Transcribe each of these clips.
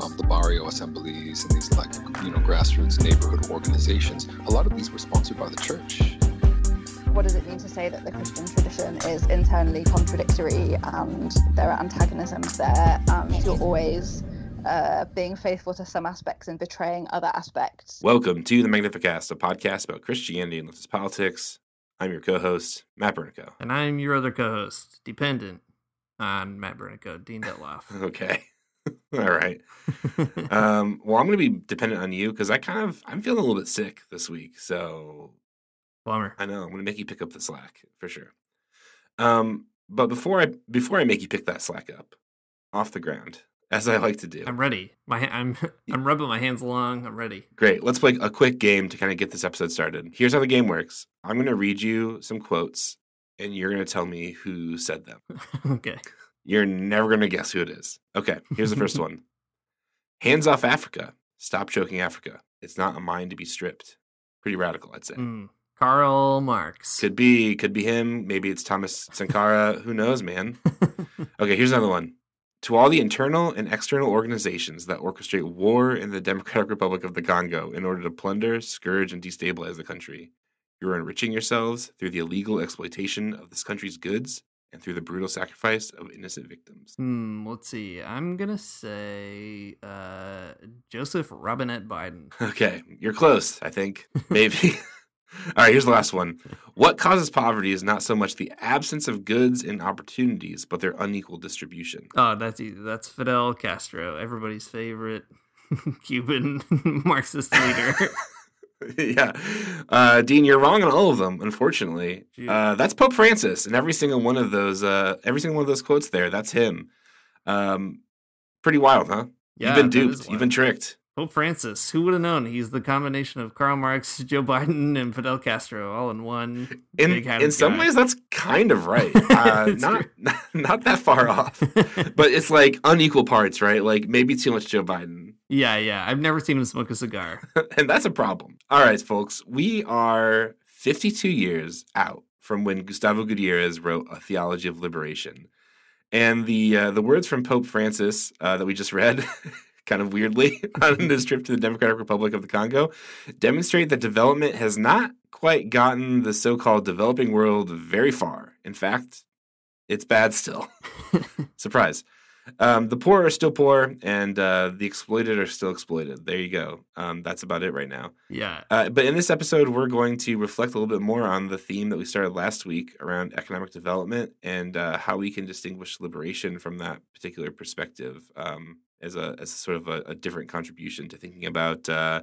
um, the barrio assemblies and these like you know grassroots neighborhood organizations, a lot of these were sponsored by the church. What does it mean to say that the Christian tradition is internally contradictory and there are antagonisms there and you're always uh, being faithful to some aspects and betraying other aspects? Welcome to the Magnificast, a podcast about Christianity and leftist politics. I'm your co-host, Matt Bernico. And I'm your other co-host, dependent on Matt Bernico, Dean Detloff. okay. All right. um, well, I'm going to be dependent on you because I kind of I'm feeling a little bit sick this week. So bummer. I know I'm going to make you pick up the slack for sure. Um, but before I before I make you pick that slack up off the ground, as I like to do, I'm ready. My I'm I'm rubbing my hands along. I'm ready. Great. Let's play a quick game to kind of get this episode started. Here's how the game works. I'm going to read you some quotes, and you're going to tell me who said them. okay. You're never going to guess who it is. Okay, here's the first one. Hands off Africa. Stop choking Africa. It's not a mind to be stripped. Pretty radical, I'd say. Mm, Karl Marx. Could be, could be him. Maybe it's Thomas Sankara. who knows, man? Okay, here's another one. To all the internal and external organizations that orchestrate war in the Democratic Republic of the Congo in order to plunder, scourge, and destabilize the country, you are enriching yourselves through the illegal exploitation of this country's goods and through the brutal sacrifice of innocent victims. Hmm, let's see. I'm gonna say uh, Joseph Robinette Biden. Okay, you're close. I think maybe. All right, here's the last one. What causes poverty is not so much the absence of goods and opportunities, but their unequal distribution. Oh, that's easy. That's Fidel Castro, everybody's favorite Cuban Marxist leader. yeah. Uh, Dean, you're wrong on all of them, unfortunately. Uh, that's Pope Francis, and every single one of those, uh, every single one of those quotes there, that's him. Um, pretty wild, huh? Yeah, You've been duped. You've been tricked. Pope Francis, who would have known? He's the combination of Karl Marx, Joe Biden, and Fidel Castro all in one. In in some guy. ways, that's kind of right. Uh, not, not not that far off, but it's like unequal parts, right? Like maybe too much Joe Biden. Yeah, yeah. I've never seen him smoke a cigar, and that's a problem. All right, folks, we are 52 years out from when Gustavo Gutierrez wrote A Theology of Liberation, and the uh, the words from Pope Francis uh, that we just read kind of weirdly on this trip to the Democratic Republic of the Congo, demonstrate that development has not quite gotten the so called developing world very far. In fact, it's bad still. Surprise. Um, the poor are still poor, and uh, the exploited are still exploited. There you go. Um, that's about it right now. Yeah. Uh, but in this episode, we're going to reflect a little bit more on the theme that we started last week around economic development and uh, how we can distinguish liberation from that particular perspective um, as a as sort of a, a, different contribution to thinking about uh,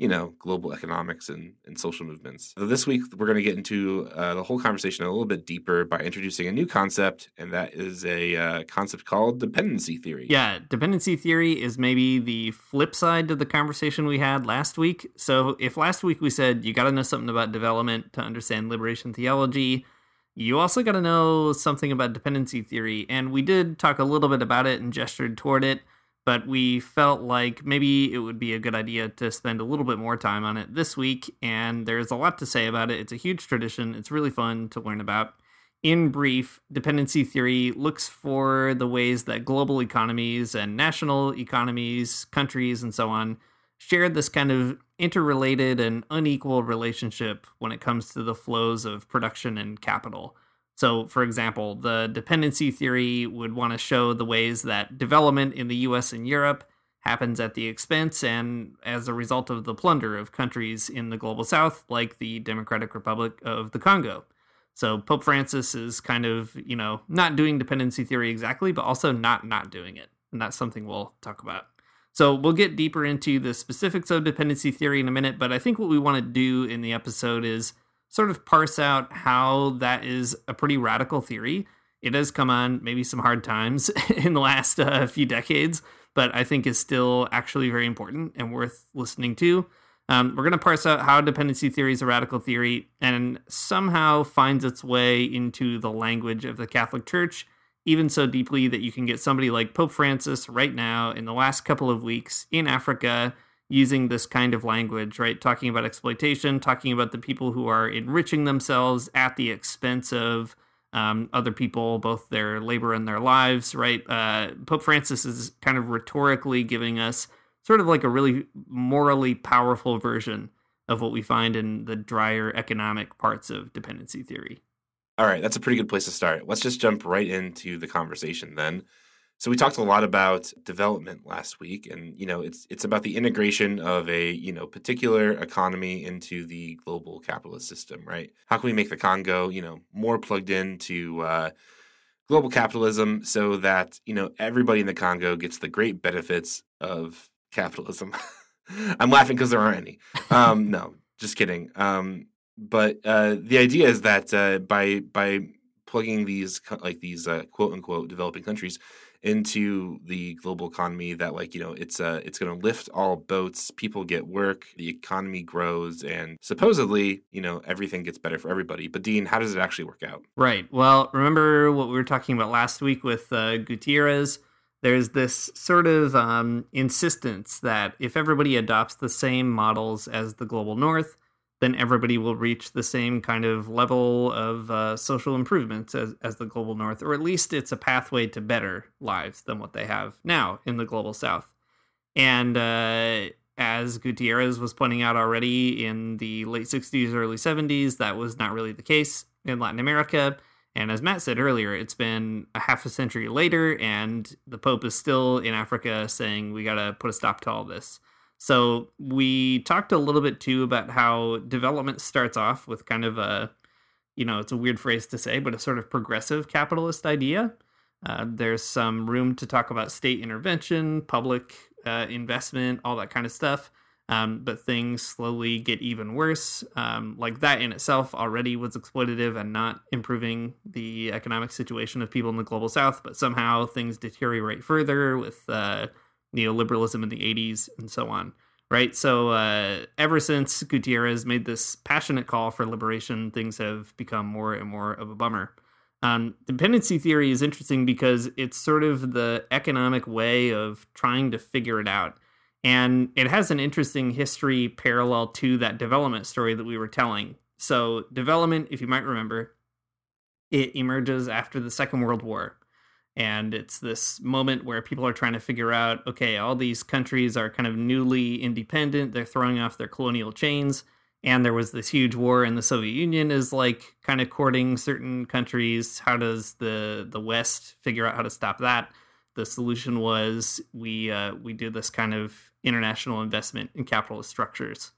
you know global economics and, and social movements. So this week we're going to get into uh, the whole conversation a little bit deeper by introducing a new concept, and that is a uh, concept called dependency theory. Yeah, dependency theory is maybe the flip side to the conversation we had last week. So if last week we said you got to know something about development to understand liberation theology. You also got to know something about dependency theory, and we did talk a little bit about it and gestured toward it but we felt like maybe it would be a good idea to spend a little bit more time on it this week. And there's a lot to say about it. It's a huge tradition, it's really fun to learn about. In brief, dependency theory looks for the ways that global economies and national economies, countries, and so on share this kind of interrelated and unequal relationship when it comes to the flows of production and capital. So, for example, the dependency theory would want to show the ways that development in the US and Europe happens at the expense and as a result of the plunder of countries in the global south, like the Democratic Republic of the Congo. So Pope Francis is kind of, you know, not doing dependency theory exactly, but also not not doing it. And that's something we'll talk about. So we'll get deeper into the specifics of dependency theory in a minute, but I think what we want to do in the episode is sort of parse out how that is a pretty radical theory. It has come on maybe some hard times in the last uh, few decades, but I think is still actually very important and worth listening to. Um, we're going to parse out how dependency theory is a radical theory and somehow finds its way into the language of the Catholic Church, even so deeply that you can get somebody like Pope Francis right now in the last couple of weeks in Africa using this kind of language, right? Talking about exploitation, talking about the people who are enriching themselves at the expense of um, other people, both their labor and their lives, right? Uh, Pope Francis is kind of rhetorically giving us sort of like a really morally powerful version of what we find in the drier economic parts of dependency theory. All right, that's a pretty good place to start. Let's just jump right into the conversation then. So we talked a lot about development last week and you know it's it's about the integration of a you know particular economy into the global capitalist system, right? How can we make the Congo, you know, more plugged into uh, global capitalism so that, you know, everybody in the Congo gets the great benefits of capitalism. I'm laughing because there aren't any. Um, no, just kidding. Um, but uh, the idea is that uh, by by plugging these like these uh, quote unquote developing countries into the global economy, that like you know it's uh, it's going to lift all boats. People get work, the economy grows, and supposedly you know everything gets better for everybody. But Dean, how does it actually work out? Right. Well, remember what we were talking about last week with uh, Gutierrez there's this sort of um, insistence that if everybody adopts the same models as the global north, then everybody will reach the same kind of level of uh, social improvements as, as the global north, or at least it's a pathway to better lives than what they have now in the global south. And uh, as Gutierrez was pointing out already in the late 60s, early 70s, that was not really the case in Latin America. And as Matt said earlier, it's been a half a century later, and the Pope is still in Africa saying we got to put a stop to all this. So we talked a little bit too about how development starts off with kind of a, you know, it's a weird phrase to say, but a sort of progressive capitalist idea. Uh, there's some room to talk about state intervention, public uh, investment, all that kind of stuff. Um, but things slowly get even worse. Um, like that in itself already was exploitative and not improving the economic situation of people in the global south, but somehow things deteriorate further with uh, neoliberalism in the 80s and so on. Right. So, uh, ever since Gutierrez made this passionate call for liberation, things have become more and more of a bummer. Um, dependency theory is interesting because it's sort of the economic way of trying to figure it out and it has an interesting history parallel to that development story that we were telling. So, development, if you might remember, it emerges after the Second World War. And it's this moment where people are trying to figure out okay, all these countries are kind of newly independent, they're throwing off their colonial chains. And there was this huge war, and the Soviet Union is like kind of courting certain countries. How does the the West figure out how to stop that? The solution was we uh, we do this kind of international investment in capitalist structures.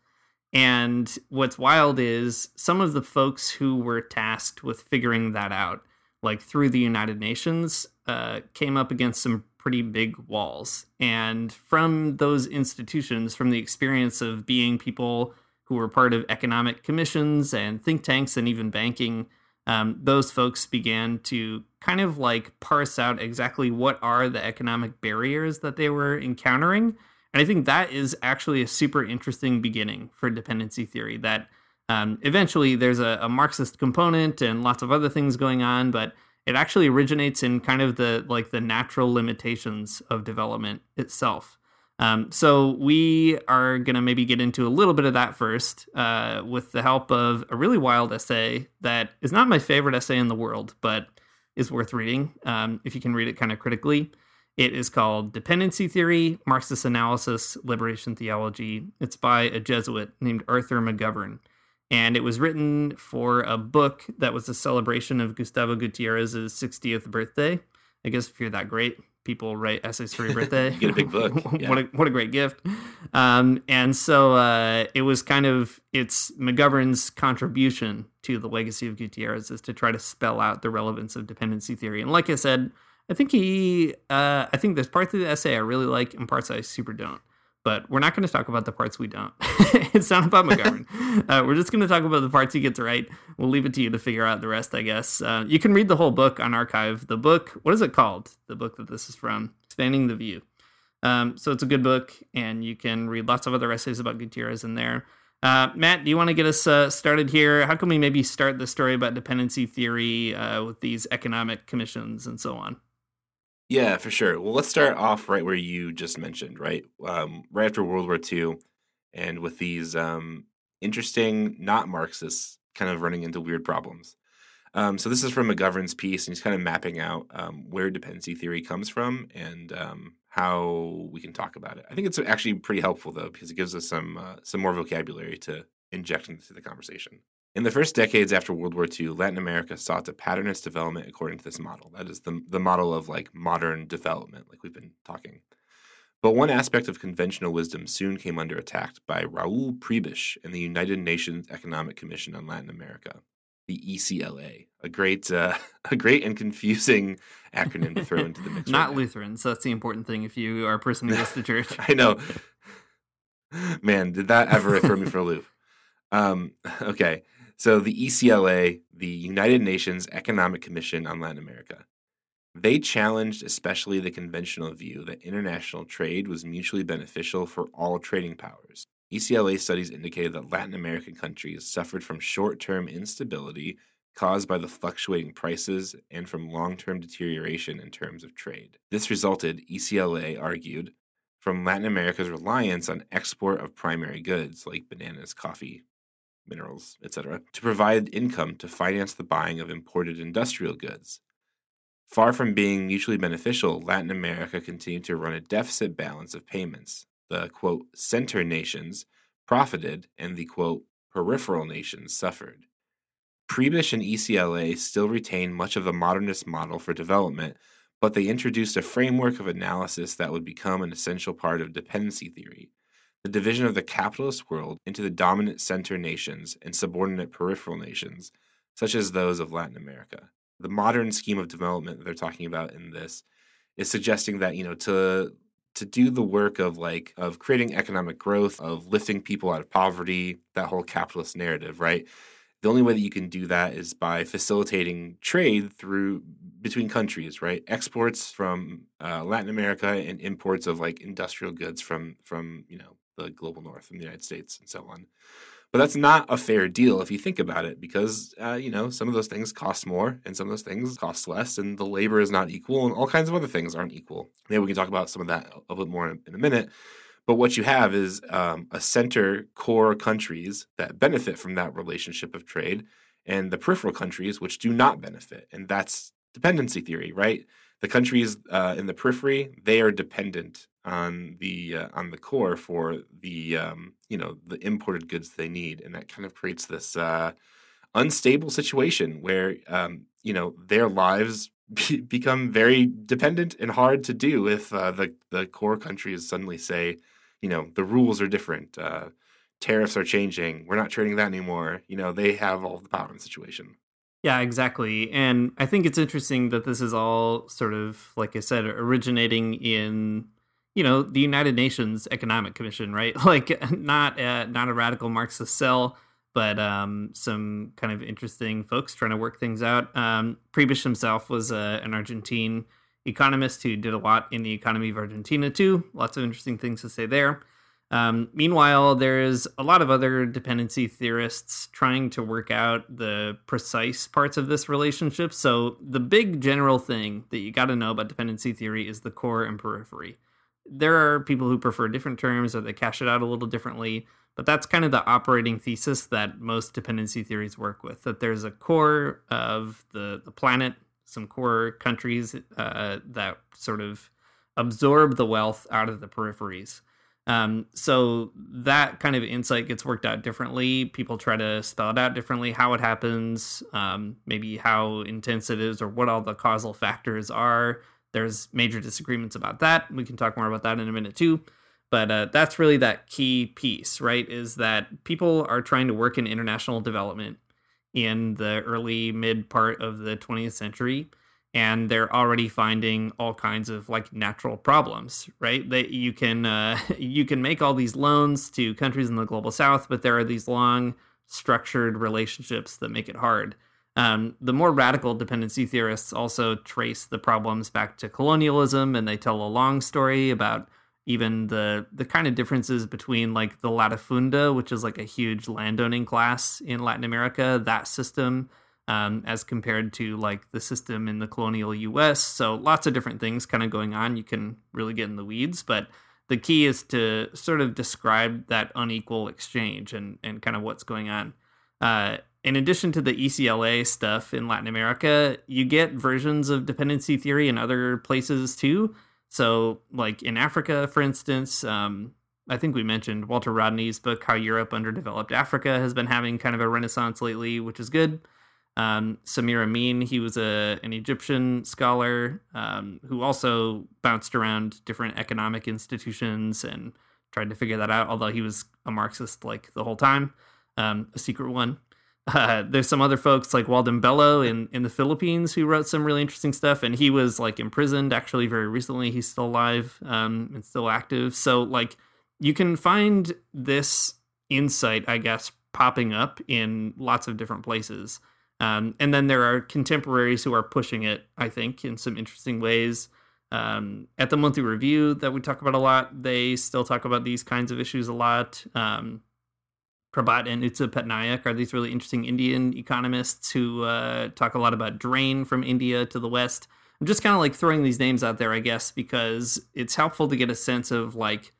And what's wild is some of the folks who were tasked with figuring that out, like through the United Nations, uh, came up against some pretty big walls. And from those institutions, from the experience of being people who were part of economic commissions and think tanks and even banking, um, those folks began to kind of like parse out exactly what are the economic barriers that they were encountering and I think that is actually a super interesting beginning for dependency theory. That um, eventually there's a, a, Marxist component and lots of other things going on, but it actually originates in kind of the like the natural limitations of development itself. Um, so we are going to maybe get into a little bit of that first, uh, with the help of a really wild essay that is not my favorite essay in the world, but is worth reading um, if you can read it kind of critically. It is called Dependency Theory, Marxist Analysis, Liberation Theology. It's by a Jesuit named Arthur McGovern. And it was written for a book that was a celebration of Gustavo Gutierrez's 60th birthday. I guess if you're that great, people write essays for your birthday. You get a big book. Yeah. what a what a great gift. Um, and so uh, it was kind of it's McGovern's contribution to the legacy of Gutierrez is to try to spell out the relevance of dependency theory. And like I said, I think he, uh, I think there's parts of the essay I really like and parts I super don't. But we're not going to talk about the parts we don't. it's not about McGovern. uh, we're just going to talk about the parts he gets right. We'll leave it to you to figure out the rest, I guess. Uh, you can read the whole book on archive. The book, what is it called? The book that this is from, Expanding the View. Um, so it's a good book, and you can read lots of other essays about Gutierrez in there. Uh, Matt, do you want to get us uh, started here? How can we maybe start the story about dependency theory uh, with these economic commissions and so on? Yeah, for sure. Well, let's start off right where you just mentioned, right? Um, right after World War II, and with these um, interesting, not Marxists, kind of running into weird problems. Um, so this is from McGovern's piece, and he's kind of mapping out um, where dependency theory comes from and um, how we can talk about it. I think it's actually pretty helpful though because it gives us some uh, some more vocabulary to inject into the conversation. In the first decades after World War II, Latin America sought to pattern its development according to this model. That is the, the model of like modern development, like we've been talking. But one aspect of conventional wisdom soon came under attack by Raul Prebisch and the United Nations Economic Commission on Latin America, the ECLA, a great, uh, a great and confusing acronym to throw into the mix. Not right Lutherans. That's the important thing if you are a person who goes to church. I know. Man, did that ever throw me for a loop? Um, okay. So the ECLA, the United Nations Economic Commission on Latin America, they challenged especially the conventional view that international trade was mutually beneficial for all trading powers. ECLA studies indicated that Latin American countries suffered from short term instability caused by the fluctuating prices and from long term deterioration in terms of trade. This resulted, ECLA argued, from Latin America's reliance on export of primary goods like bananas, coffee, minerals, etc., to provide income to finance the buying of imported industrial goods. Far from being mutually beneficial, Latin America continued to run a deficit balance of payments. The quote, center nations profited and the quote, peripheral nations suffered. Prebisch and ECLA still retain much of the modernist model for development, but they introduced a framework of analysis that would become an essential part of dependency theory the division of the capitalist world into the dominant center nations and subordinate peripheral nations, such as those of Latin America. The modern scheme of development that they're talking about in this is suggesting that, you know, to to do the work of like of creating economic growth, of lifting people out of poverty, that whole capitalist narrative, right? The only way that you can do that is by facilitating trade through between countries, right? Exports from uh, Latin America and imports of like industrial goods from from you know the global north in the United States and so on. But that's not a fair deal if you think about it, because uh, you know some of those things cost more, and some of those things cost less, and the labor is not equal, and all kinds of other things aren't equal. Maybe we can talk about some of that a little bit more in a minute. But what you have is um, a center core countries that benefit from that relationship of trade, and the peripheral countries which do not benefit, and that's dependency theory, right? The countries uh, in the periphery they are dependent on the uh, on the core for the um, you know the imported goods they need, and that kind of creates this uh, unstable situation where um, you know their lives be- become very dependent and hard to do if uh, the the core countries suddenly say, you know, the rules are different, uh, tariffs are changing, we're not trading that anymore. You know, they have all the power in the situation. Yeah, exactly. And I think it's interesting that this is all sort of, like I said, originating in you know the United Nations Economic Commission, right? Like not a, not a radical Marxist cell, but um, some kind of interesting folks trying to work things out. Um, himself was uh, an Argentine economist who did a lot in the economy of Argentina too. Lots of interesting things to say there. Um, meanwhile, there's a lot of other dependency theorists trying to work out the precise parts of this relationship. So, the big general thing that you got to know about dependency theory is the core and periphery there are people who prefer different terms or they cash it out a little differently but that's kind of the operating thesis that most dependency theories work with that there's a core of the, the planet some core countries uh, that sort of absorb the wealth out of the peripheries um, so that kind of insight gets worked out differently people try to spell it out differently how it happens um, maybe how intense it is or what all the causal factors are There's major disagreements about that. We can talk more about that in a minute too. But uh, that's really that key piece, right? Is that people are trying to work in international development in the early mid part of the 20th century and they're already finding all kinds of like natural problems right? That you can uh, you can make all these loans to countries in the global south but there are these long structured relationships that make it hard. Um, the more radical dependency theorists also trace the problems back to colonialism and they tell a long story about even the the kind of differences between like the latifundia which is like a huge landowning class in latin america that system um, as compared to like the system in the colonial us so lots of different things kind of going on you can really get in the weeds but the key is to sort of describe that unequal exchange and and kind of what's going on uh, in addition to the ECLA stuff in Latin America, you get versions of dependency theory in other places too. So, like in Africa, for instance, um, I think we mentioned Walter Rodney's book, How Europe Underdeveloped Africa, has been having kind of a renaissance lately, which is good. Um, Samir Amin, he was a an Egyptian scholar um, who also bounced around different economic institutions and tried to figure that out. Although he was a Marxist like the whole time, um, a secret one. Uh, there's some other folks like Walden Bello in, in the Philippines who wrote some really interesting stuff, and he was like imprisoned actually very recently. He's still alive um, and still active. So like you can find this insight, I guess, popping up in lots of different places. Um, and then there are contemporaries who are pushing it, I think, in some interesting ways. Um, at the monthly review that we talk about a lot, they still talk about these kinds of issues a lot. Um, Prabhat and Utsa Patnaik are these really interesting Indian economists who uh, talk a lot about drain from India to the West. I'm just kind of like throwing these names out there, I guess, because it's helpful to get a sense of like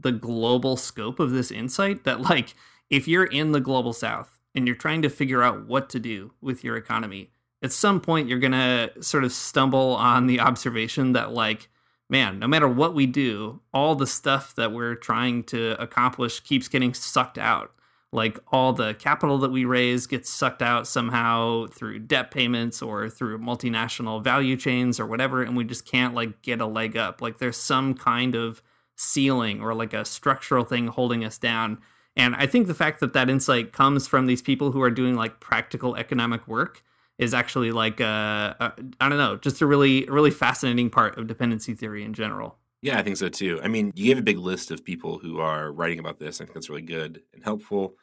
the global scope of this insight that, like, if you're in the global South and you're trying to figure out what to do with your economy, at some point you're going to sort of stumble on the observation that, like, man, no matter what we do, all the stuff that we're trying to accomplish keeps getting sucked out. Like all the capital that we raise gets sucked out somehow through debt payments or through multinational value chains or whatever and we just can't like get a leg up. Like there's some kind of ceiling or like a structural thing holding us down and i think the fact that that insight comes from these people who are doing like practical economic work is actually like uh, uh i don't know just a really really fascinating part of dependency theory in general yeah, I think so too. I mean, you gave a big list of people who are writing about this. I think that's really good and helpful.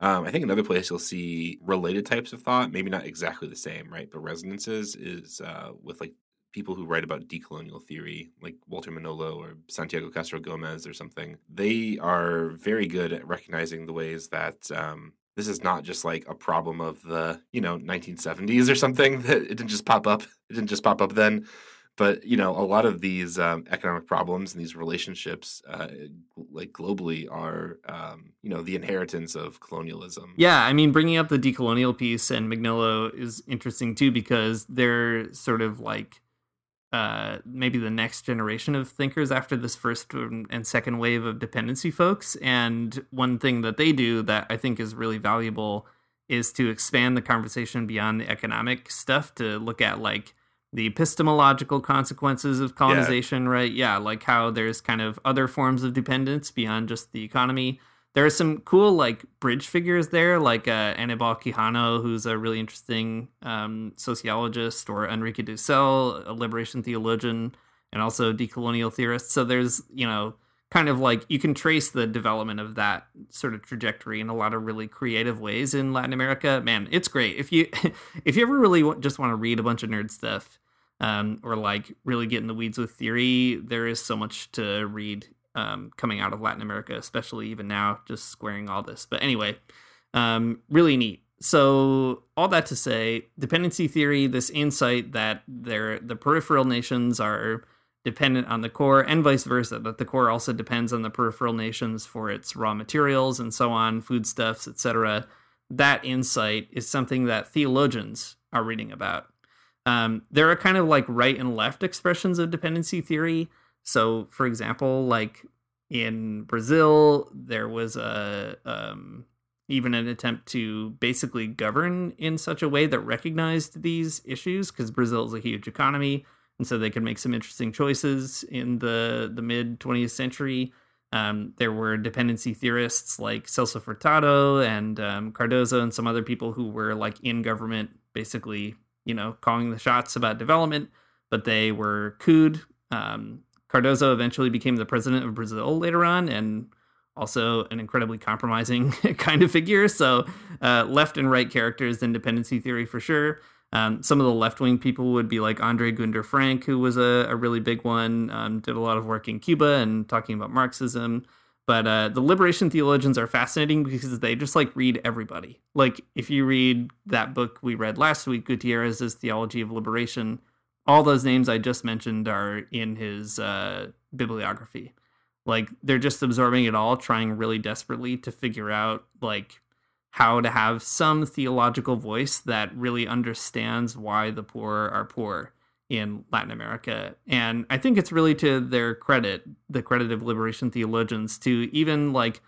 Um, I think another place you'll see related types of thought, maybe not exactly the same, right? But resonances is uh, with like people who write about decolonial theory, like Walter Mignolo or Santiago Castro Gomez or something. They are very good at recognizing the ways that um, this is not just like a problem of the you know 1970s or something that it didn't just pop up. It didn't just pop up then but you know a lot of these um, economic problems and these relationships uh, like globally are um, you know the inheritance of colonialism yeah i mean bringing up the decolonial piece and Mignolo is interesting too because they're sort of like uh, maybe the next generation of thinkers after this first and second wave of dependency folks and one thing that they do that i think is really valuable is to expand the conversation beyond the economic stuff to look at like the epistemological consequences of colonization, yeah. right? Yeah, like how there's kind of other forms of dependence beyond just the economy. There are some cool like bridge figures there, like uh, Quijano, who's a really interesting um, sociologist, or Enrique Dussel, a liberation theologian, and also decolonial theorist. So there's you know kind of like you can trace the development of that sort of trajectory in a lot of really creative ways in Latin America. Man, it's great. If you if you ever really just want to read a bunch of nerd stuff um, or like really get in the weeds with theory, there is so much to read um, coming out of Latin America, especially even now, just squaring all this. But anyway, um, really neat. So all that to say, dependency theory, this insight that there the peripheral nations are dependent on the core and vice versa that the core also depends on the peripheral nations for its raw materials and so on foodstuffs etc that insight is something that theologians are reading about um, there are kind of like right and left expressions of dependency theory so for example like in brazil there was a um, even an attempt to basically govern in such a way that recognized these issues because brazil is a huge economy and so they could make some interesting choices in the the mid 20th century. Um, there were dependency theorists like Celso Furtado and um, Cardoso and some other people who were like in government, basically, you know, calling the shots about development, but they were cooed. Um, Cardoso eventually became the president of Brazil later on, and also an incredibly compromising kind of figure. So, uh, left and right characters in dependency theory for sure. Um, some of the left wing people would be like Andre Gunder Frank, who was a, a really big one, um, did a lot of work in Cuba and talking about Marxism. But uh, the liberation theologians are fascinating because they just like read everybody. Like, if you read that book we read last week, Gutierrez's Theology of Liberation, all those names I just mentioned are in his uh, bibliography. Like, they're just absorbing it all, trying really desperately to figure out, like, how to have some theological voice that really understands why the poor are poor in Latin America. And I think it's really to their credit, the credit of liberation theologians to even like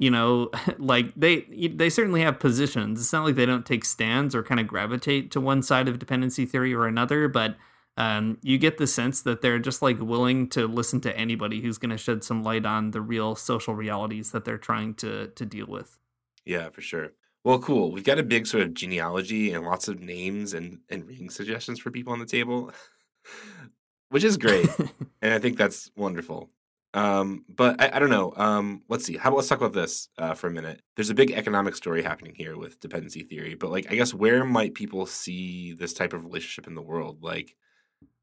you know like they they certainly have positions it's not like they don't take stands or kind of gravitate to one side of dependency theory or another but um, you get the sense that they're just like willing to listen to anybody who's going to shed some light on the real social realities that they're trying to to deal with Yeah, for sure. Well, cool. We've got a big sort of genealogy and lots of names and, and reading suggestions for people on the table, which is great. and I think that's wonderful. Um, but I, I don't know. Um, let's see. How about let's talk about this uh, for a minute. There's a big economic story happening here with dependency theory, but like, I guess where might people see this type of relationship in the world? Like,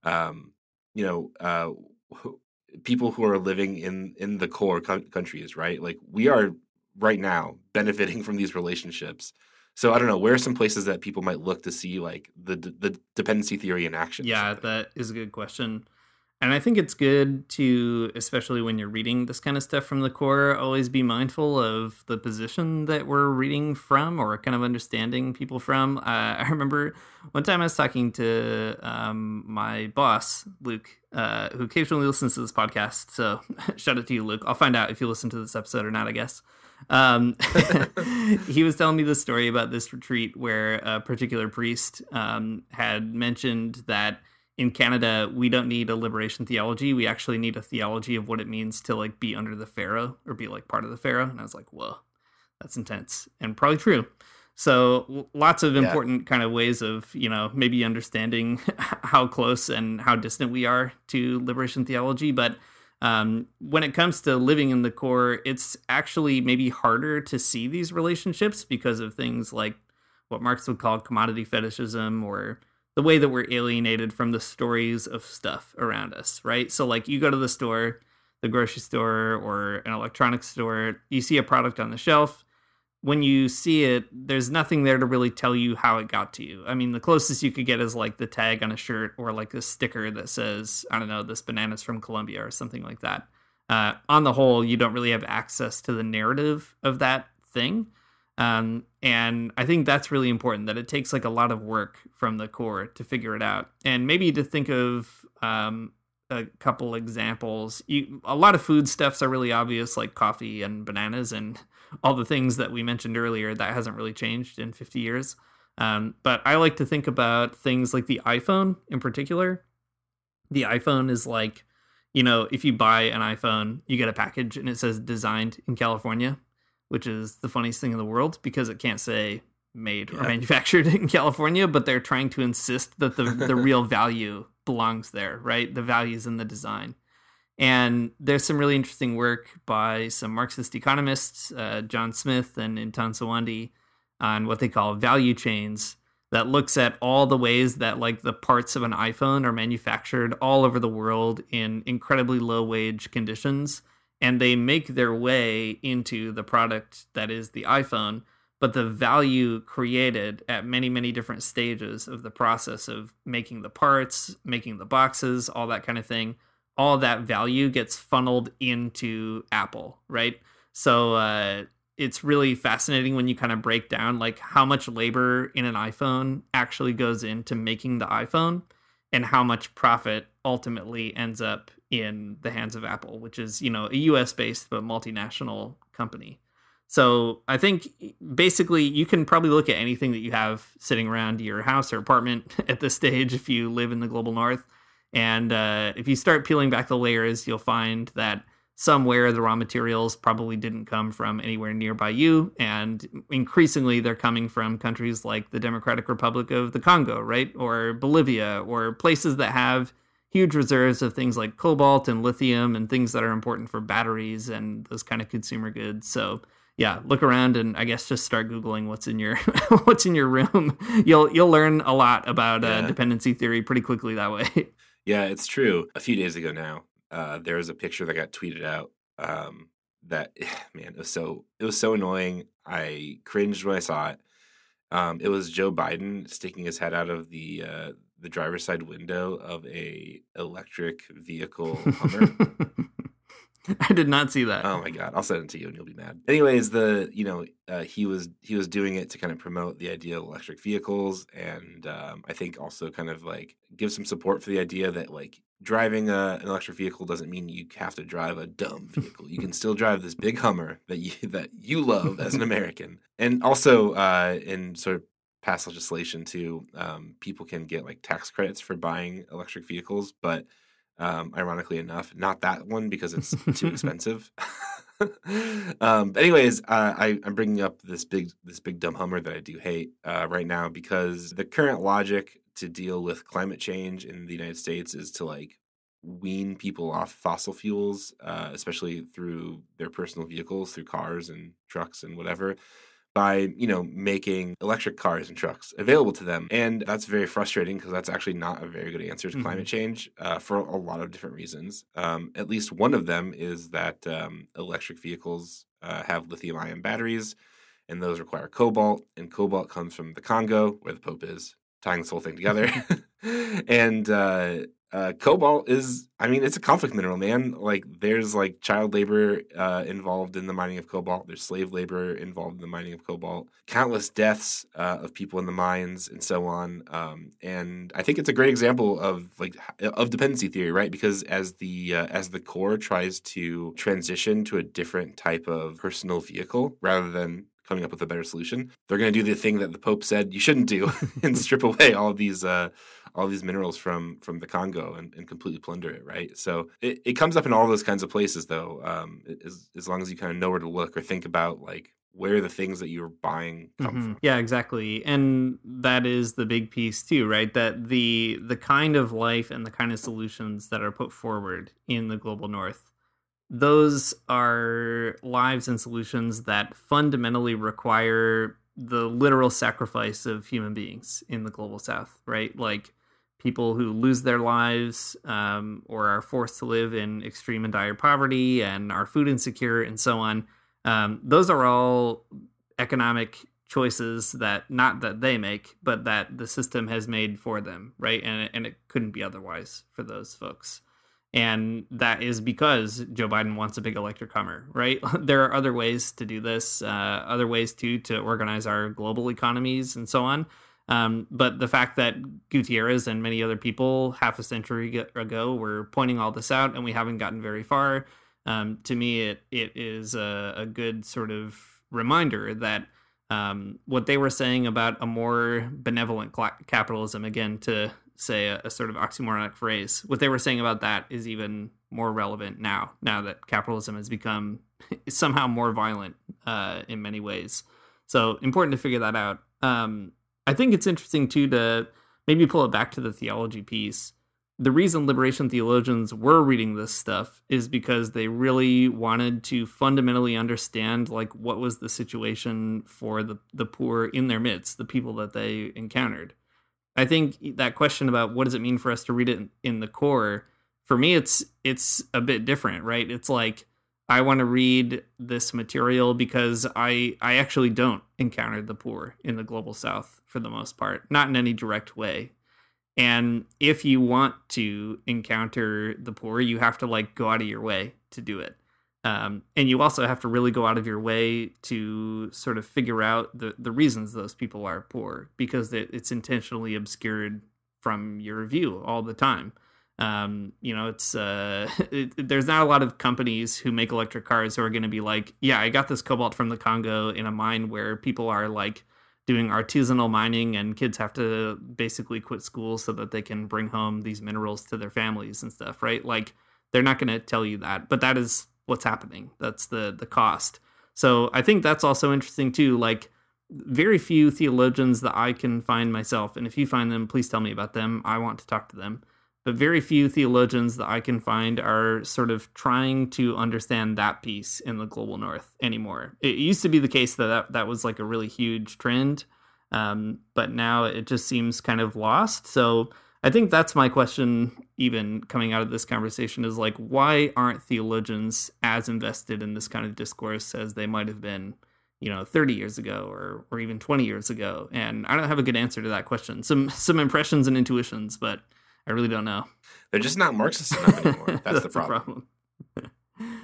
um, you know, uh, people who are living in in the core co- countries, right? Like, we are right now benefiting from these relationships. So I don't know. Where are some places that people might look to see like the the dependency theory in action? Yeah, that is a good question. And I think it's good to, especially when you're reading this kind of stuff from the core, always be mindful of the position that we're reading from or kind of understanding people from. Uh, I remember one time I was talking to um, my boss, Luke, uh, who occasionally listens to this podcast. So shout out to you, Luke. I'll find out if you listen to this episode or not, I guess. Um, he was telling me the story about this retreat where a particular priest um, had mentioned that in Canada we don't need a liberation theology. We actually need a theology of what it means to like be under the pharaoh or be like part of the pharaoh. And I was like, whoa, that's intense and probably true. So lots of Yeah. important kind of ways of you know maybe understanding how close and how distant we are to liberation theology, but um, when it comes to living in the core, it's actually maybe harder to see these relationships because of things like what Marx would call commodity fetishism or the way that we're alienated from the stories of stuff around us, right? So, like, you go to the store, the grocery store, or an electronics store, you see a product on the shelf. When you see it, there's nothing there to really tell you how it got to you. I mean, the closest you could get is like the tag on a shirt or like a sticker that says, I don't know, this banana's from Colombia or something like that. Uh, on the whole, you don't really have access to the narrative of that thing. Um, and I think that's really important that it takes like a lot of work from the core to figure it out. And maybe to think of um, a couple examples. You, a lot of food stuffs are really obvious, like coffee and bananas and all the things that we mentioned earlier. That hasn't really changed in 50 years. Um, but I like to think about things like the iPhone in particular. The iPhone is like, you know, if you buy an iPhone, you get a package and it says designed in California, which is the funniest thing in the world because it can't say made or manufactured in California, but they're trying to insist that the, the real value belongs there, right? The value's in the design. And there's some really interesting work by some Marxist economists, uh, John Smith and Intan Suwandi, on what they call value chains that looks at all the ways that like the parts of an iPhone are manufactured all over the world in incredibly low wage conditions and they make their way into the product that is the iPhone but the value created at many many different stages of the process of making the parts making the boxes all that kind of thing all that value gets funneled into apple right? So uh, it's really fascinating when you kind of break down like how much labor in an iphone actually goes into making the iphone and how much profit ultimately ends up in the hands of apple which is you know a us based but multinational company so I think basically you can probably look at anything that you have sitting around your house or apartment at this stage if you live in the global north And uh, if you start peeling back the layers, you'll find that somewhere the raw materials probably didn't come from anywhere nearby you. And increasingly, they're coming from countries like the Democratic Republic of the Congo, right? Or Bolivia, or places that have huge reserves of things like cobalt and lithium and things that are important for batteries and those kind of consumer goods. So, yeah, look around and I guess just start googling what's in your what's in your room. You'll you'll learn a lot about uh, dependency theory pretty quickly that way. Yeah, it's true. A few days ago now, uh, there was a picture that got tweeted out. Um, that man, it was so it was so annoying. I cringed when I saw it. Um, it was Joe Biden sticking his head out of the uh, the driver's side window of a electric vehicle Hummer. I did not see that. Oh my god, I'll send it to you and you'll be mad. Anyways, the you know uh, he was he was doing it to kind of promote the idea of electric vehicles, and um, I think also kind of like give some support for the idea that like driving a, an electric vehicle doesn't mean you have to drive a dumb vehicle. You can still drive this big Hummer that you that you love as an American, and also uh, in sort of past legislation to um, people can get like tax credits for buying electric vehicles, but um, ironically enough, not that one because it's too expensive. um, but anyways, uh, I, I'm bringing up this big this big dumb Hummer that I do hate uh, right now because the current logic to deal with climate change in the United States is to like wean people off fossil fuels, uh, especially through their personal vehicles, through cars and trucks and whatever by you know making electric cars and trucks available to them. And that's very frustrating because that's actually not a very good answer to climate change uh, for a lot of different reasons. Um, at least one of them is that um, electric vehicles uh, have lithium ion batteries and those require cobalt and cobalt comes from the congo where the pope is tying this whole thing together. And uh, uh, cobalt is i mean it's a conflict mineral man. Like there's like child labor uh, involved in the mining of cobalt there's slave labor involved in the mining of cobalt countless deaths uh, of people in the mines and so on. Um, and i think it's a great example of like of dependency theory right? Because as the uh, as the core tries to transition to a different type of personal vehicle rather than coming up with a better solution they're going to do the thing that the pope said you shouldn't do and strip away all these uh, all these minerals from from the Congo and, and completely plunder it, right? So it, it comes up in all those kinds of places, though. Um, as as long as you kind of know where to look or think about like where the things that you're buying come Mhm. from. Yeah, exactly. And that is the big piece too, right? That the the kind of life and the kind of solutions that are put forward in the global north those are lives and solutions that fundamentally require the literal sacrifice of human beings in the global south, right? Like people who lose their lives um, or are forced to live in extreme and dire poverty and are food insecure and so on. Um, those are all economic choices that not that they make, but that the system has made for them, right? And and it couldn't be otherwise for those folks. And that is because Joe Biden wants a big electric Hummer, right? there are other ways to do this, uh, other ways too to organize our global economies and so on. Um, but the fact that Gutierrez and many other people half a century ago were pointing all this out, and we haven't gotten very far, um, to me, it it is a, a good sort of reminder that um, what they were saying about a more benevolent cla capitalism, again, to say a, a, sort of oxymoronic phrase, what they were saying about that is even more relevant now, now that capitalism has become somehow more violent uh, in many ways. So important to figure that out. Um, I think it's interesting too to maybe pull it back to the theology piece. The reason liberation theologians were reading this stuff is because they really wanted to fundamentally understand like what was the situation for the the poor in their midst, the people that they encountered. I think that question about what does it mean for us to read it in, in the core, for me it's it's a bit different, right? It's like I want to read this material because I I actually don't encounter the poor in the global south for the most part, not in any direct way. And if you want to encounter the poor, you have to like go out of your way to do it. Um, and you also have to really go out of your way to sort of figure out the, the reasons those people are poor because it, it's intentionally obscured from your view all the time. Um, you know, it's uh, it, there's not a lot of companies who make electric cars who are going to be like, yeah, I got this cobalt from the Congo in a mine where people are like doing artisanal mining and kids have to basically quit school so that they can bring home these minerals to their families and stuff, right? Like they're not going to tell you that, but that is what's happening. That's the the cost. So I think that's also interesting too. Like very few theologians that I can find myself, and if you find them, please tell me about them. I want to talk to them. But very few theologians that I can find are sort of trying to understand that piece in the global north anymore. It used to be the case that that, that was like a really huge trend, um, but now it just seems kind of lost. So I think that's my question, even coming out of this conversation, is like, why aren't theologians as invested in this kind of discourse as they might have been? you know 30 years ago or or even 20 years ago and i don't have a good answer to that question some some impressions and intuitions but i really don't know they're just not marxist enough anymore that's, that's the problem, problem.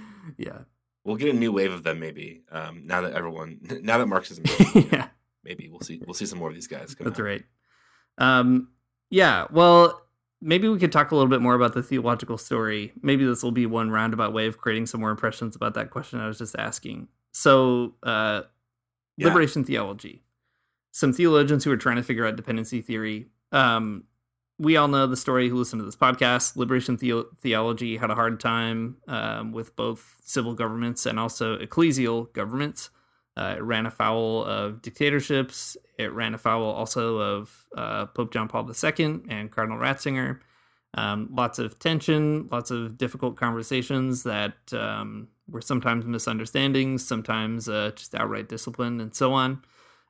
yeah we'll get a new wave of them maybe um, now that everyone now that marxism yeah maybe we'll see we'll see some more of these guys Come that's out. right um yeah well maybe we could talk a little bit more about the theological story maybe this will be one roundabout way of creating some more impressions about that question i was just asking so, uh, Yeah. liberation theology. Some theologians who are trying to figure out dependency theory. Um, we all know the story who listen to this podcast. Liberation theo- theology had a hard time um, with both civil governments and also ecclesial governments. Uh, it ran afoul of dictatorships. It ran afoul also of uh, Pope John Paul II and Cardinal Ratzinger. Um, lots of tension, lots of difficult conversations that um, were sometimes misunderstandings, sometimes uh, just outright discipline, and so on.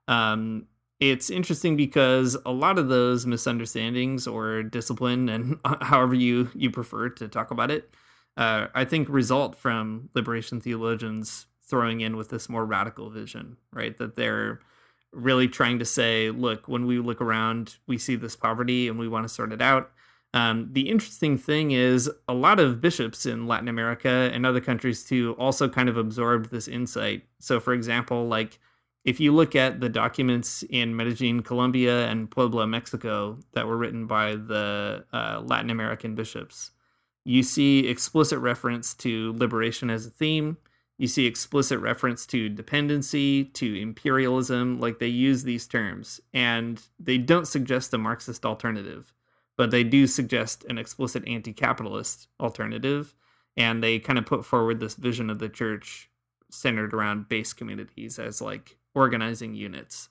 Um, it's interesting because a lot of those misunderstandings or discipline, and however you you prefer to talk about it, uh, I think result from liberation theologians throwing in with this more radical vision, right? That they're really trying to say, look, when we look around, we see this poverty and we want to sort it out. Um, the interesting thing is, a lot of bishops in Latin America and other countries too also kind of absorbed this insight. So, for example, like if you look at the documents in Medellin, Colombia, and Puebla, Mexico, that were written by the uh, Latin American bishops, you see explicit reference to liberation as a theme. You see explicit reference to dependency, to imperialism. Like they use these terms, and they don't suggest a Marxist alternative but they do suggest an explicit anti-capitalist alternative and they kind of put forward this vision of the church centered around base communities as like organizing units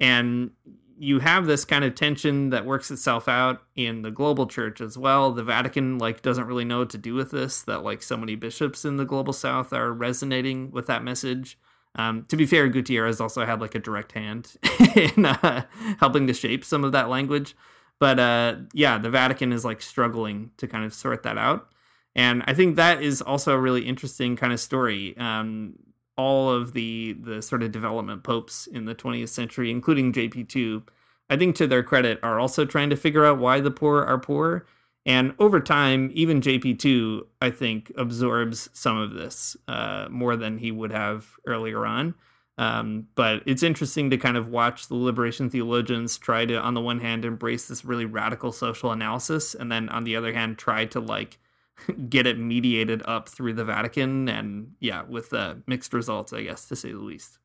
and you have this kind of tension that works itself out in the global church as well the vatican like doesn't really know what to do with this that like so many bishops in the global south are resonating with that message um, to be fair gutierrez also had like a direct hand in uh, helping to shape some of that language but uh, yeah, the Vatican is like struggling to kind of sort that out. And I think that is also a really interesting kind of story. Um, all of the the sort of development popes in the 20th century, including JP2, I think to their credit, are also trying to figure out why the poor are poor. And over time, even JP2, I think, absorbs some of this uh, more than he would have earlier on. Um, but it's interesting to kind of watch the liberation theologians try to, on the one hand, embrace this really radical social analysis, and then on the other hand, try to like get it mediated up through the Vatican, and yeah, with uh, mixed results, I guess, to say the least.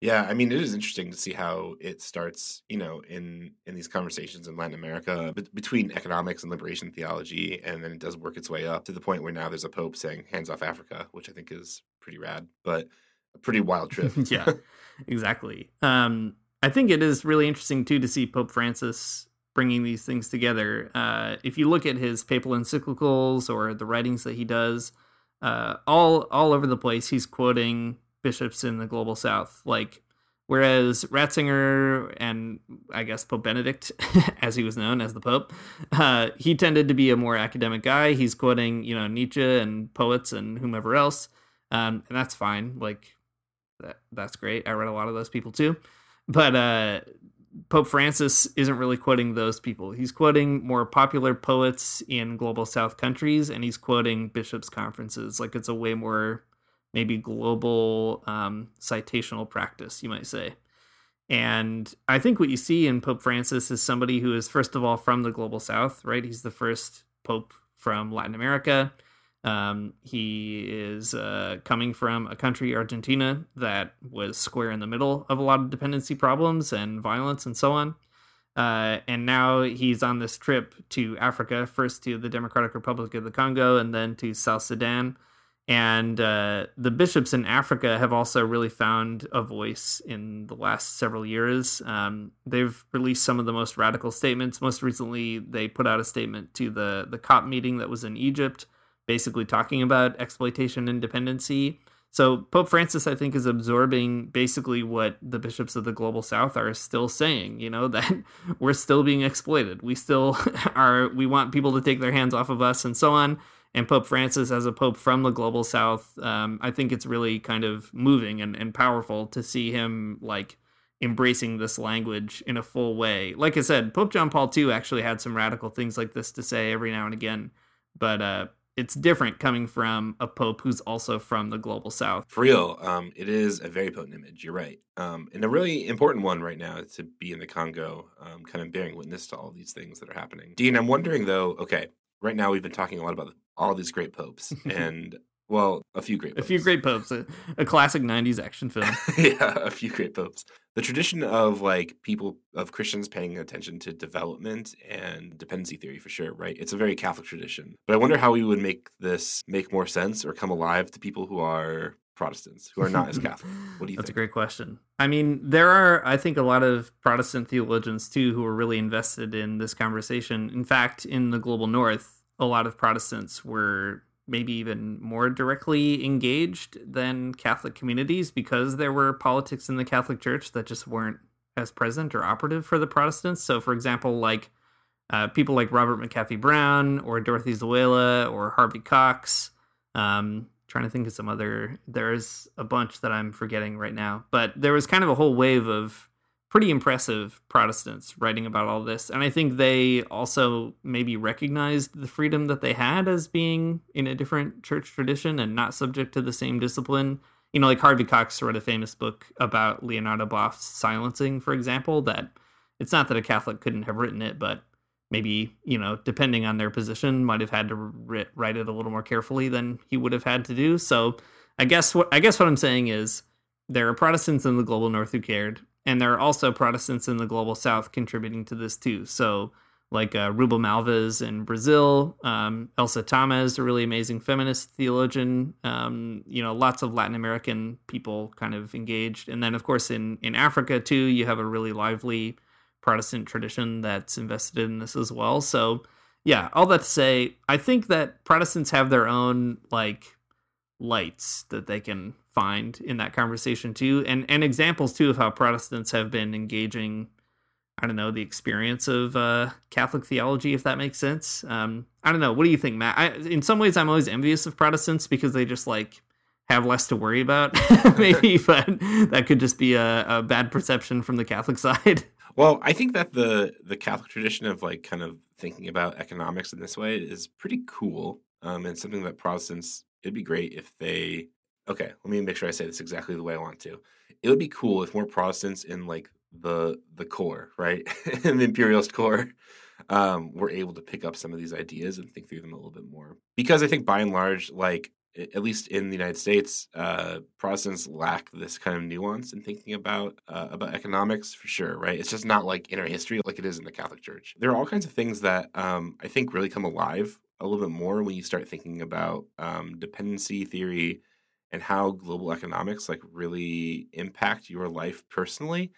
Yeah, I mean, it is interesting to see how it starts, you know, in in these conversations in Latin America be- between economics and liberation theology, and then it does work its way up to the point where now there's a pope saying "hands off Africa," which I think is pretty rad. But a pretty wild trip. yeah, exactly. Um, I think it is really interesting too to see Pope Francis bringing these things together. Uh, if you look at his papal encyclicals or the writings that he does, uh, all all over the place, he's quoting bishops in the global south. Like, whereas Ratzinger and I guess Pope Benedict, as he was known as the Pope, uh, he tended to be a more academic guy. He's quoting, you know, Nietzsche and poets and whomever else, um, and that's fine. Like, that that's great. I read a lot of those people too. But uh, Pope Francis isn't really quoting those people. He's quoting more popular poets in global south countries and he's quoting bishops' conferences. Like it's a way more maybe global um, citational practice, you might say. And I think what you see in Pope Francis is somebody who is, first of all, from the global south, right? He's the first pope from Latin America. Um, he is uh, coming from a country, Argentina, that was square in the middle of a lot of dependency problems and violence and so on. Uh, and now he's on this trip to Africa, first to the Democratic Republic of the Congo and then to South Sudan. And uh, the bishops in Africa have also really found a voice in the last several years. Um, they've released some of the most radical statements. Most recently, they put out a statement to the, the COP meeting that was in Egypt, basically talking about exploitation and dependency. So Pope Francis, I think, is absorbing basically what the bishops of the global south are still saying, you know, that we're still being exploited. We still are, we want people to take their hands off of us and so on and Pope Francis as a pope from the global south, um, I think it's really kind of moving and, and powerful to see him like embracing this language in a full way. Like I said, Pope John Paul II actually had some radical things like this to say every now and again, but uh, it's different coming from a pope who's also from the global south. For real, um, it is a very potent image. You're right, um, and a really important one right now to be in the Congo, um, kind of bearing witness to all these things that are happening. Dean, I'm wondering though. Okay, right now we've been talking a lot about all these great popes and well a few great popes. a few great popes a, a classic 90s action film yeah a few great popes the tradition of like people of christians paying attention to development and dependency theory for sure right it's a very catholic tradition but i wonder how we would make this make more sense or come alive to people who are Protestants who are not as Catholic? What do you That's think? a great question. I mean, there are, I think, a lot of Protestant theologians too who are really invested in this conversation. In fact, in the global north, a lot of Protestants were maybe even more directly engaged than Catholic communities because there were politics in the Catholic Church that just weren't as present or operative for the Protestants. So, for example, like uh, people like Robert McAfee Brown or Dorothy Sölle or Harvey Cox. Um, trying to think of some other. There's a bunch that I'm forgetting right now, but there was kind of a whole wave of pretty impressive Protestants writing about all this. And I think they also maybe recognized the freedom that they had as being in a different church tradition and not subject to the same discipline. You know, like Harvey Cox wrote a famous book about Leonardo Boff's silencing, for example, that it's not that a Catholic couldn't have written it, but maybe, you know, depending on their position, might have had to write it a little more carefully than he would have had to do. So I guess what I guess what I'm saying is there are Protestants in the global north who cared and there are also Protestants in the global South contributing to this too. So, like uh, Rubem Alves in Brazil, um, Elsa Tamez, a really amazing feminist theologian. Um, you know, lots of Latin American people kind of engaged, and then of course in in Africa too, you have a really lively Protestant tradition that's invested in this as well. So, yeah, all that to say, I think that Protestants have their own like lights that they can find in that conversation too and and examples too of how protestants have been engaging i don't know the experience of uh, catholic theology if that makes sense. Um, i don't know. What do you think matt? I, in some ways i'm always envious of protestants because they just like have less to worry about maybe but that could just be a, a bad perception from the catholic side. Well i think that the the catholic tradition of like kind of thinking about economics in this way is pretty cool um, and something that protestants it'd be great if they okay, let me make sure I say this exactly the way I want to. It would be cool if more Protestants in like the the core, right, in the imperialist core, um, were able to pick up some of these ideas and think through them a little bit more. Because I think by and large, like at least in the United States, uh, Protestants lack this kind of nuance in thinking about uh, about economics for sure, right? It's just not like in our history like it is in the Catholic Church. There are all kinds of things that um, I think really come alive a little bit more when you start thinking about um, dependency theory and how global economics like really impact your life personally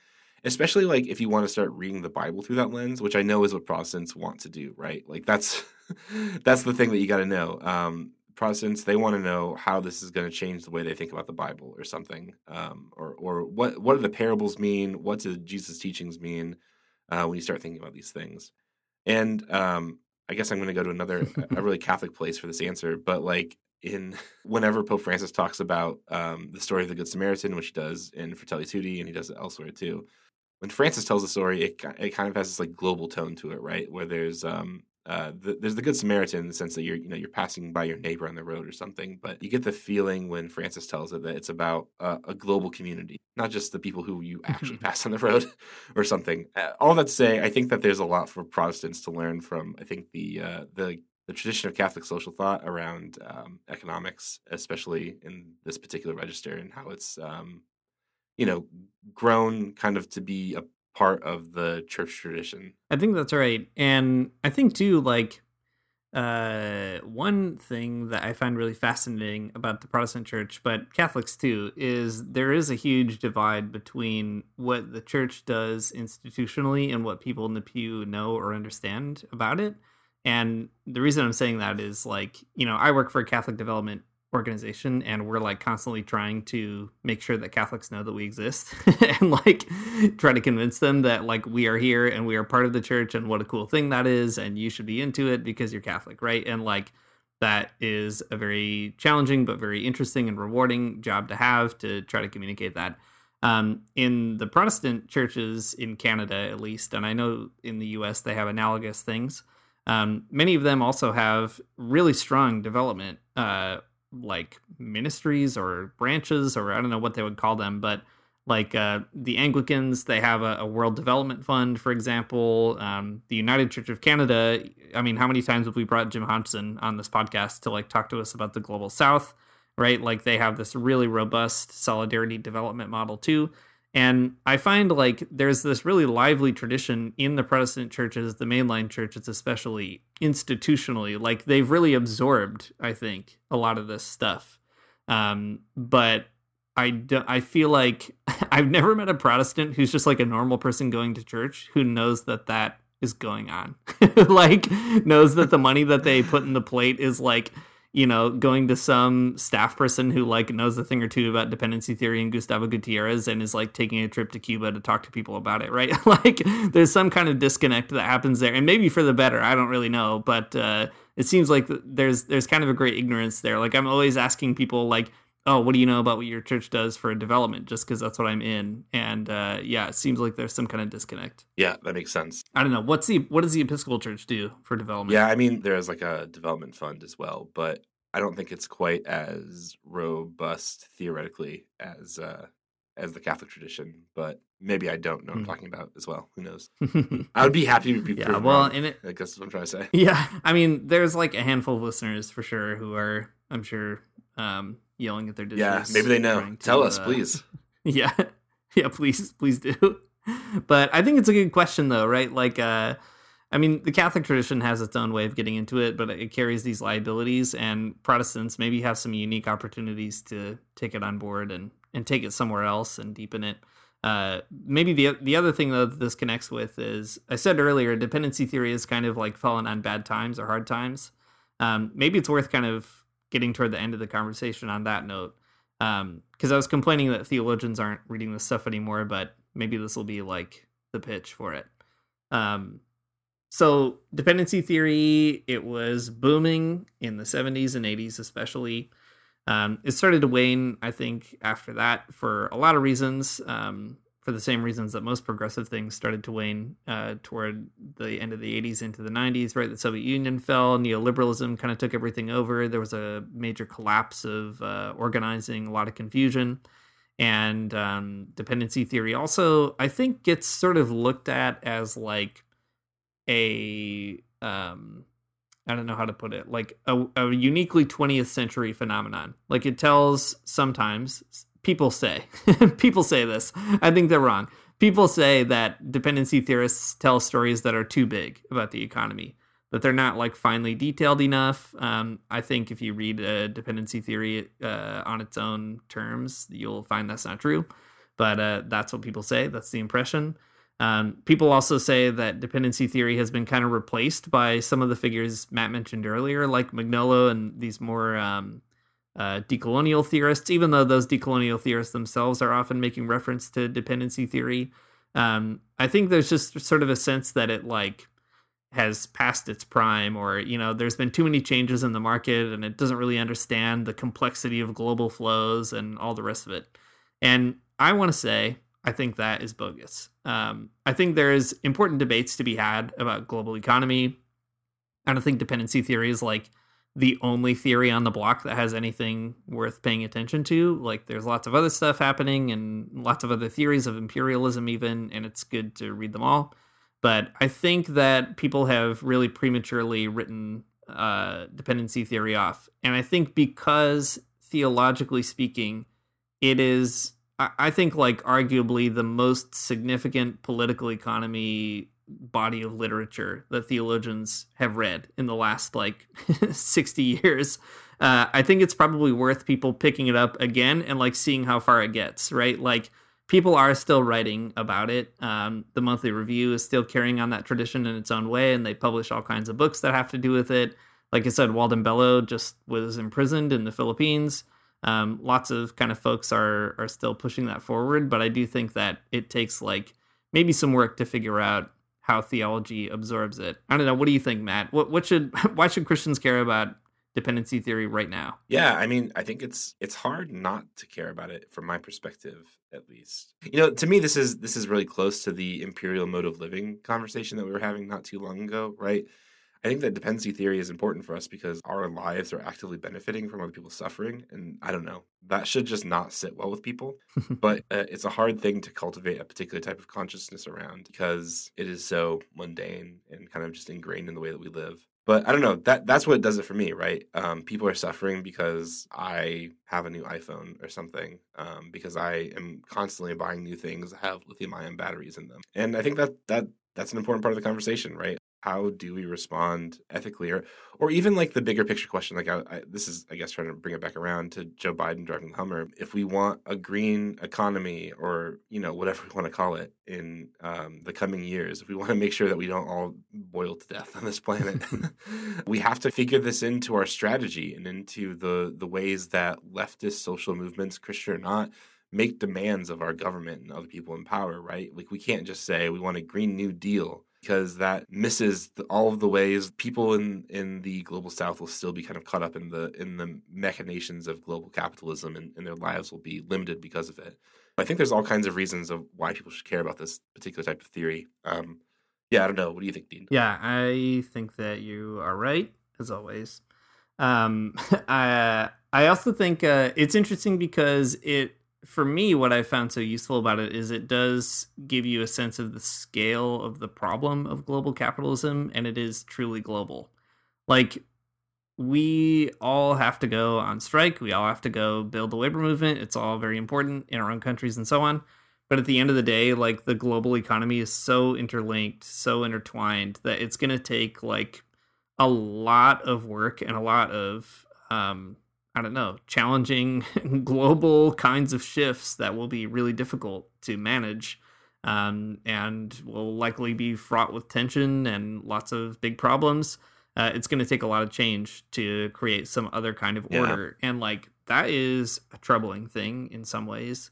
especially like if you want to start reading the bible through that lens which i know is what protestants want to do right? Like that's that's the thing that you got to know. Um, protestants they want to know how this is going to change the way they think about the bible or something um, or or what what do the parables mean? What do jesus teachings mean uh, when you start thinking about these things? And um, i guess i'm going to go to another a really catholic place for this answer but like in whenever Pope Francis talks about um, the story of the Good Samaritan, which he does in Fratelli Tutti, and he does it elsewhere too. When Francis tells the story, it it kind of has this like global tone to it, right? Where there's um, uh, the, there's the Good Samaritan in the sense that you're you know you're passing by your neighbor on the road or something, but you get the feeling when Francis tells it that it's about uh, a global community, not just the people who you actually pass on the road or something. Uh, all that to say, I think that there's a lot for Protestants to learn from. I think the uh, the the tradition of Catholic social thought around um, economics, especially in this particular register, and how it's um, you know grown kind of to be a part of the church tradition. I think that's right. And I think too, like uh one thing that I find really fascinating about the Protestant church, but Catholics too, is there is a huge divide between what the church does institutionally and what people in the pew know or understand about it. And the reason I'm saying that is like, you know, I work for a Catholic development organization and we're like constantly trying to make sure that Catholics know that we exist and like try to convince them that like we are here and we are part of the church and what a cool thing that is and you should be into it because you're Catholic, right? And like that is a very challenging but very interesting and rewarding job to have to try to communicate that. Um, in the Protestant churches in Canada, at least, and I know in the US they have analogous things. Um, many of them also have really strong development uh, like ministries or branches or I don't know what they would call them, but like uh, the Anglicans, they have a, a, World Development Fund, for example. Um, the United Church of Canada. I mean, how many times have we brought Jim Hodgson on this podcast to like talk to us about the global South? Right, like they have this really robust solidarity development model too. And I find like there's this really lively tradition in the Protestant churches, the mainline churches especially, institutionally. Like they've really absorbed, I think, a lot of this stuff. Um, but I, do, I feel like I've never met a Protestant who's just like a normal person going to church who knows that that is going on. like knows that the money that they put in the plate is like you know, going to some staff person who like knows a thing or two about dependency theory and Gustavo Gutierrez and is like taking a trip to Cuba to talk to people about it, right? like there's some kind of disconnect that happens there, and maybe for the better. I don't really know, but uh, it seems like there's there's kind of a great ignorance there. Like I'm always asking people like, oh, what do you know about what your church does for development? Just because that's what I'm in, and uh, yeah, it seems like there's some kind of disconnect. Yeah, that makes sense. I don't know what's the what does the Episcopal Church do for development? Yeah, I mean there's like a development fund as well, but I don't think it's quite as robust theoretically as uh, as the Catholic tradition, but maybe I don't know what I'm hmm. talking about as well. Who knows? I would be happy to be yeah. Well, wrong, and it, I guess what I'm trying to say. Yeah, I mean, there's like a handful of listeners for sure who are, I'm sure, um, yelling at their dishes. Yeah, maybe they know. Tell us, uh, please. Yeah, yeah, please, please do. but I think it's a good question though, right? Like, uh, I mean, the Catholic tradition has its own way of getting into it, but it carries these liabilities, and Protestants maybe have some unique opportunities to take it on board and, and take it somewhere else and deepen it. Uh, maybe the the other thing though that this connects with is I said earlier, dependency theory is kind of like falling on bad times or hard times. Um, maybe it's worth kind of getting toward the end of the conversation on that note, because um, I was complaining that theologians aren't reading this stuff anymore, but maybe this will be like the pitch for it. Um, so dependency theory, it was booming in the 70s and 80s, especially. Um, it started to wane, I think, after that for a lot of reasons. Um, for the same reasons that most progressive things started to wane uh, toward the end of the 80s into the 90s, right? The Soviet Union fell, neoliberalism kind of took everything over. There was a major collapse of uh, organizing, a lot of confusion. And um, dependency theory also, I think, gets sort of looked at as like a um I don't know how to put it, like a, a uniquely 20th century phenomenon. Like it tells sometimes people say, people say this. I think they're wrong. People say that dependency theorists tell stories that are too big about the economy, that they're not like finely detailed enough. Um, I think if you read a dependency theory uh, on its own terms, you'll find that's not true. But uh, that's what people say. That's the impression. Um, people also say that dependency theory has been kind of replaced by some of the figures Matt mentioned earlier, like Mignolo and these more um, uh, decolonial theorists, even though those decolonial theorists themselves are often making reference to dependency theory. Um, I think there's just sort of a sense that it like has passed its prime, or you know, there's been too many changes in the market, and it doesn't really understand the complexity of global flows and all the rest of it. And I want to say I think that is bogus. Um, I think there's important debates to be had about global economy. I don't think dependency theory is like the only theory on the block that has anything worth paying attention to. Like, there's lots of other stuff happening and lots of other theories of imperialism, even, and it's good to read them all. But I think that people have really prematurely written uh, dependency theory off. And I think because theologically speaking, it is, I, I think, like arguably the most significant political economy body of literature that theologians have read in the last like 60 years. Uh, I think it's probably worth people picking it up again and like seeing how far it gets, right? Like people are still writing about it. Um, the monthly review is still carrying on that tradition in its own way, and they publish all kinds of books that have to do with it. Like I said, Walden Bello just was imprisoned in the Philippines. Um, lots of kind of folks are are still pushing that forward, but I do think that it takes like maybe some work to figure out how theology absorbs it. I don't know. What do you think, Matt? What what should why should Christians care about dependency theory right now? Yeah, I mean, I think it's it's hard not to care about it from my perspective at least. You know, to me this is this is really close to the imperial mode of living conversation that we were having not too long ago, right? I think that dependency theory is important for us because our lives are actively benefiting from other people's suffering. And I don't know, that should just not sit well with people. but uh, it's a hard thing to cultivate a particular type of consciousness around because it is so mundane and kind of just ingrained in the way that we live but I don't know that that's what does it for me, right? Um, people are suffering because I have a new iPhone or something, um, because I am constantly buying new things that have lithium-ion batteries in them, and I think that that that's an important part of the conversation, right? How do we respond ethically? Or or even like the bigger picture question like I, I, this is i guess trying to bring it back around to joe biden driving the hummer. If we want a green economy or you know whatever we want to call it in um, the coming years if we want to make sure that we don't all boil to death on this planet we have to figure this into our strategy and into the the ways that leftist social movements christian or not make demands of our government and other people in power right? Like we can't just say we want a green new deal because that misses the, all of the ways people in in the global south will still be kind of caught up in the in the machinations of global capitalism and, and their lives will be limited because of it. I think there's all kinds of reasons of why people should care about this particular type of theory. Um, yeah i don't know. What do you think dean? Yeah i think that you are right as always. Um, I, I also think uh, it's interesting because it for me, what I found so useful about it is it does give you a sense of the scale of the problem of global capitalism, and it is truly global. Like, we all have to go on strike, we all have to go build the labor movement. It's all very important in our own countries and so on. But at the end of the day, like, the global economy is so interlinked, so intertwined that it's going to take, like, a lot of work and a lot of um, I don't know, challenging global kinds of shifts that will be really difficult to manage um, and will likely be fraught with tension and lots of big problems. Uh, it's going to take a lot of change to create some other kind of order. Yeah. And like that is a troubling thing in some ways.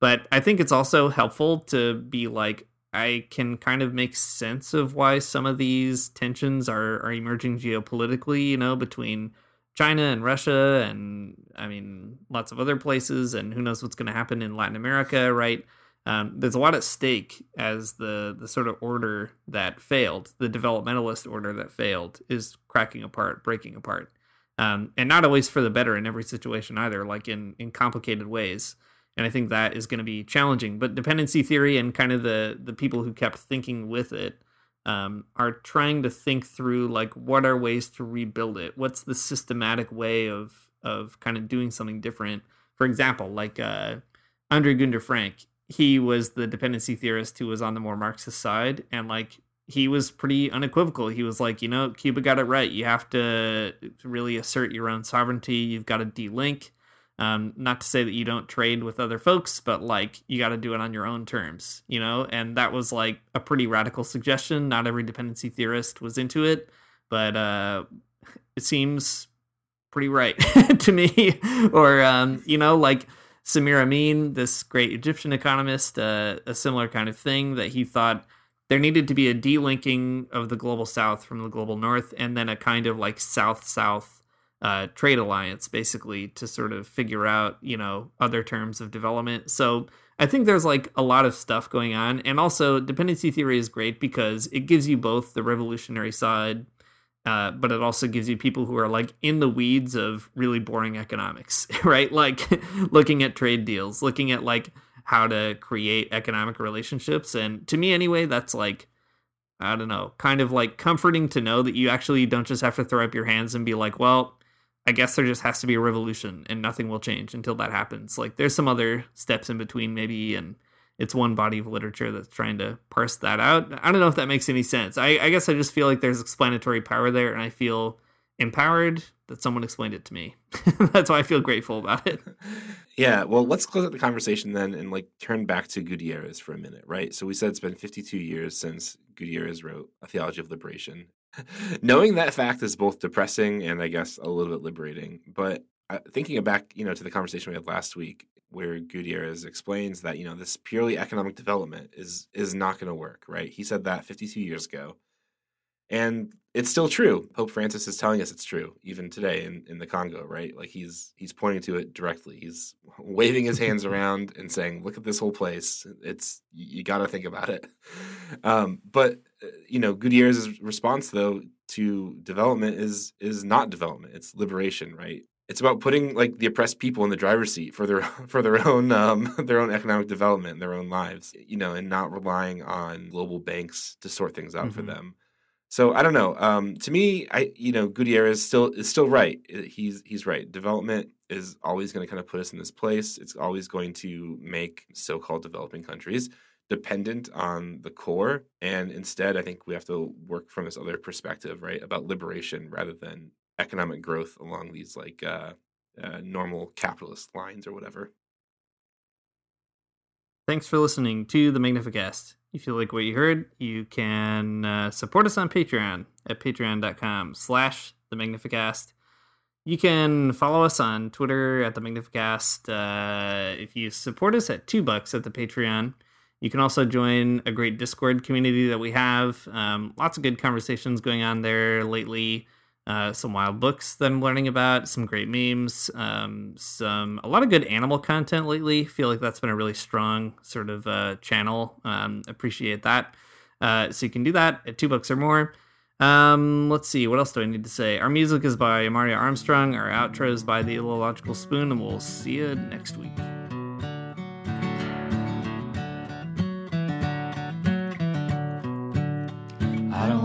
But I think it's also helpful to be like, I can kind of make sense of why some of these tensions are, are emerging geopolitically, you know, between China and Russia and I mean lots of other places and who knows what's going to happen in Latin America, right? Um, there's a lot at stake as the the sort of order that failed, the developmentalist order that failed, is cracking apart, breaking apart, um, and not always for the better in every situation either, like in in complicated ways. And I think that is going to be challenging. But dependency theory and kind of the the people who kept thinking with it um, are trying to think through like what are ways to rebuild it? What's the systematic way of of kind of doing something different? For example like uh, andre gunder frank he was the dependency theorist who was on the more marxist side and like he was pretty unequivocal. He was like you know cuba got it right. You have to really assert your own sovereignty. You've got to delink um, not to say that you don't trade with other folks, but like you got to do it on your own terms, you know? And that was like a pretty radical suggestion. Not every dependency theorist was into it, but uh, it seems pretty right to me. or, um, you know, like Samir Amin, this great Egyptian economist, uh, a similar kind of thing that he thought there needed to be a delinking of the global south from the global north and then a kind of like south south uh, trade alliance basically to sort of figure out you know other terms of development. So i think there's like a lot of stuff going on. And also dependency theory is great because it gives you both the revolutionary side uh, but it also gives you people who are like in the weeds of really boring economics right? Like looking at trade deals looking at like how to create economic relationships. And to me anyway that's like I don't know, kind of like comforting to know that you actually don't just have to throw up your hands and be like, well, I guess there just has to be a revolution and nothing will change until that happens. Like there's some other steps in between maybe and it's one body of literature that's trying to parse that out. I don't know if that makes any sense. I, I guess I just feel like there's explanatory power there and I feel empowered that someone explained it to me. That's why I feel grateful about it. Yeah, well, let's close up the conversation then and like turn back to Gutierrez for a minute, right? So we said it's been 52 years since Gutierrez wrote A Theology of Liberation. Knowing that fact is both depressing and I guess a little bit liberating. But uh, thinking back, you know, to the conversation we had last week, where Gutierrez explains that you know this purely economic development is is not going to work, right? He said that 52 years ago, and it's still true. Pope Francis is telling us it's true even today in, in the Congo, right? Like he's he's pointing to it directly. He's waving his hands around and saying, "Look at this whole place. It's you got to think about it." Um, but uh, you know, Gutierrez's response though to development is is not development. It's liberation, right? It's about putting like the oppressed people in the driver's seat for their for their own um, their own economic development, their own lives, you know, and not relying on global banks to sort things out mm-hmm. for them. So I don't know. Um, to me, I you know Gutierrez still is still right. He's he's right. Development is always going to kind of put us in this place. It's always going to make so-called developing countries dependent on the core, and instead, I think we have to work from this other perspective, right, about liberation rather than economic growth along these like uh, uh, normal capitalist lines or whatever. Thanks for listening to the Magnificast. If you like what you heard, you can uh, support us on Patreon at patreon.com slash the Magnificast. You can follow us on Twitter at the Magnificast. Uh, if you support us at two bucks at the Patreon, you can also join a great Discord community that we have. Um, lots of good conversations going on there lately. Uh, some wild books that I'm learning about, some great memes, um, some a lot of good animal content lately. Feel like that's been a really strong sort of uh, channel. Um, appreciate that. Uh, so you can do that at two bucks or more. Um, let's see, what else do I need to say? Our music is by Amaryah Armstrong. Our outro is by the Illogical Spoon, and we'll see you next week. I don't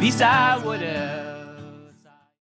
least I would have.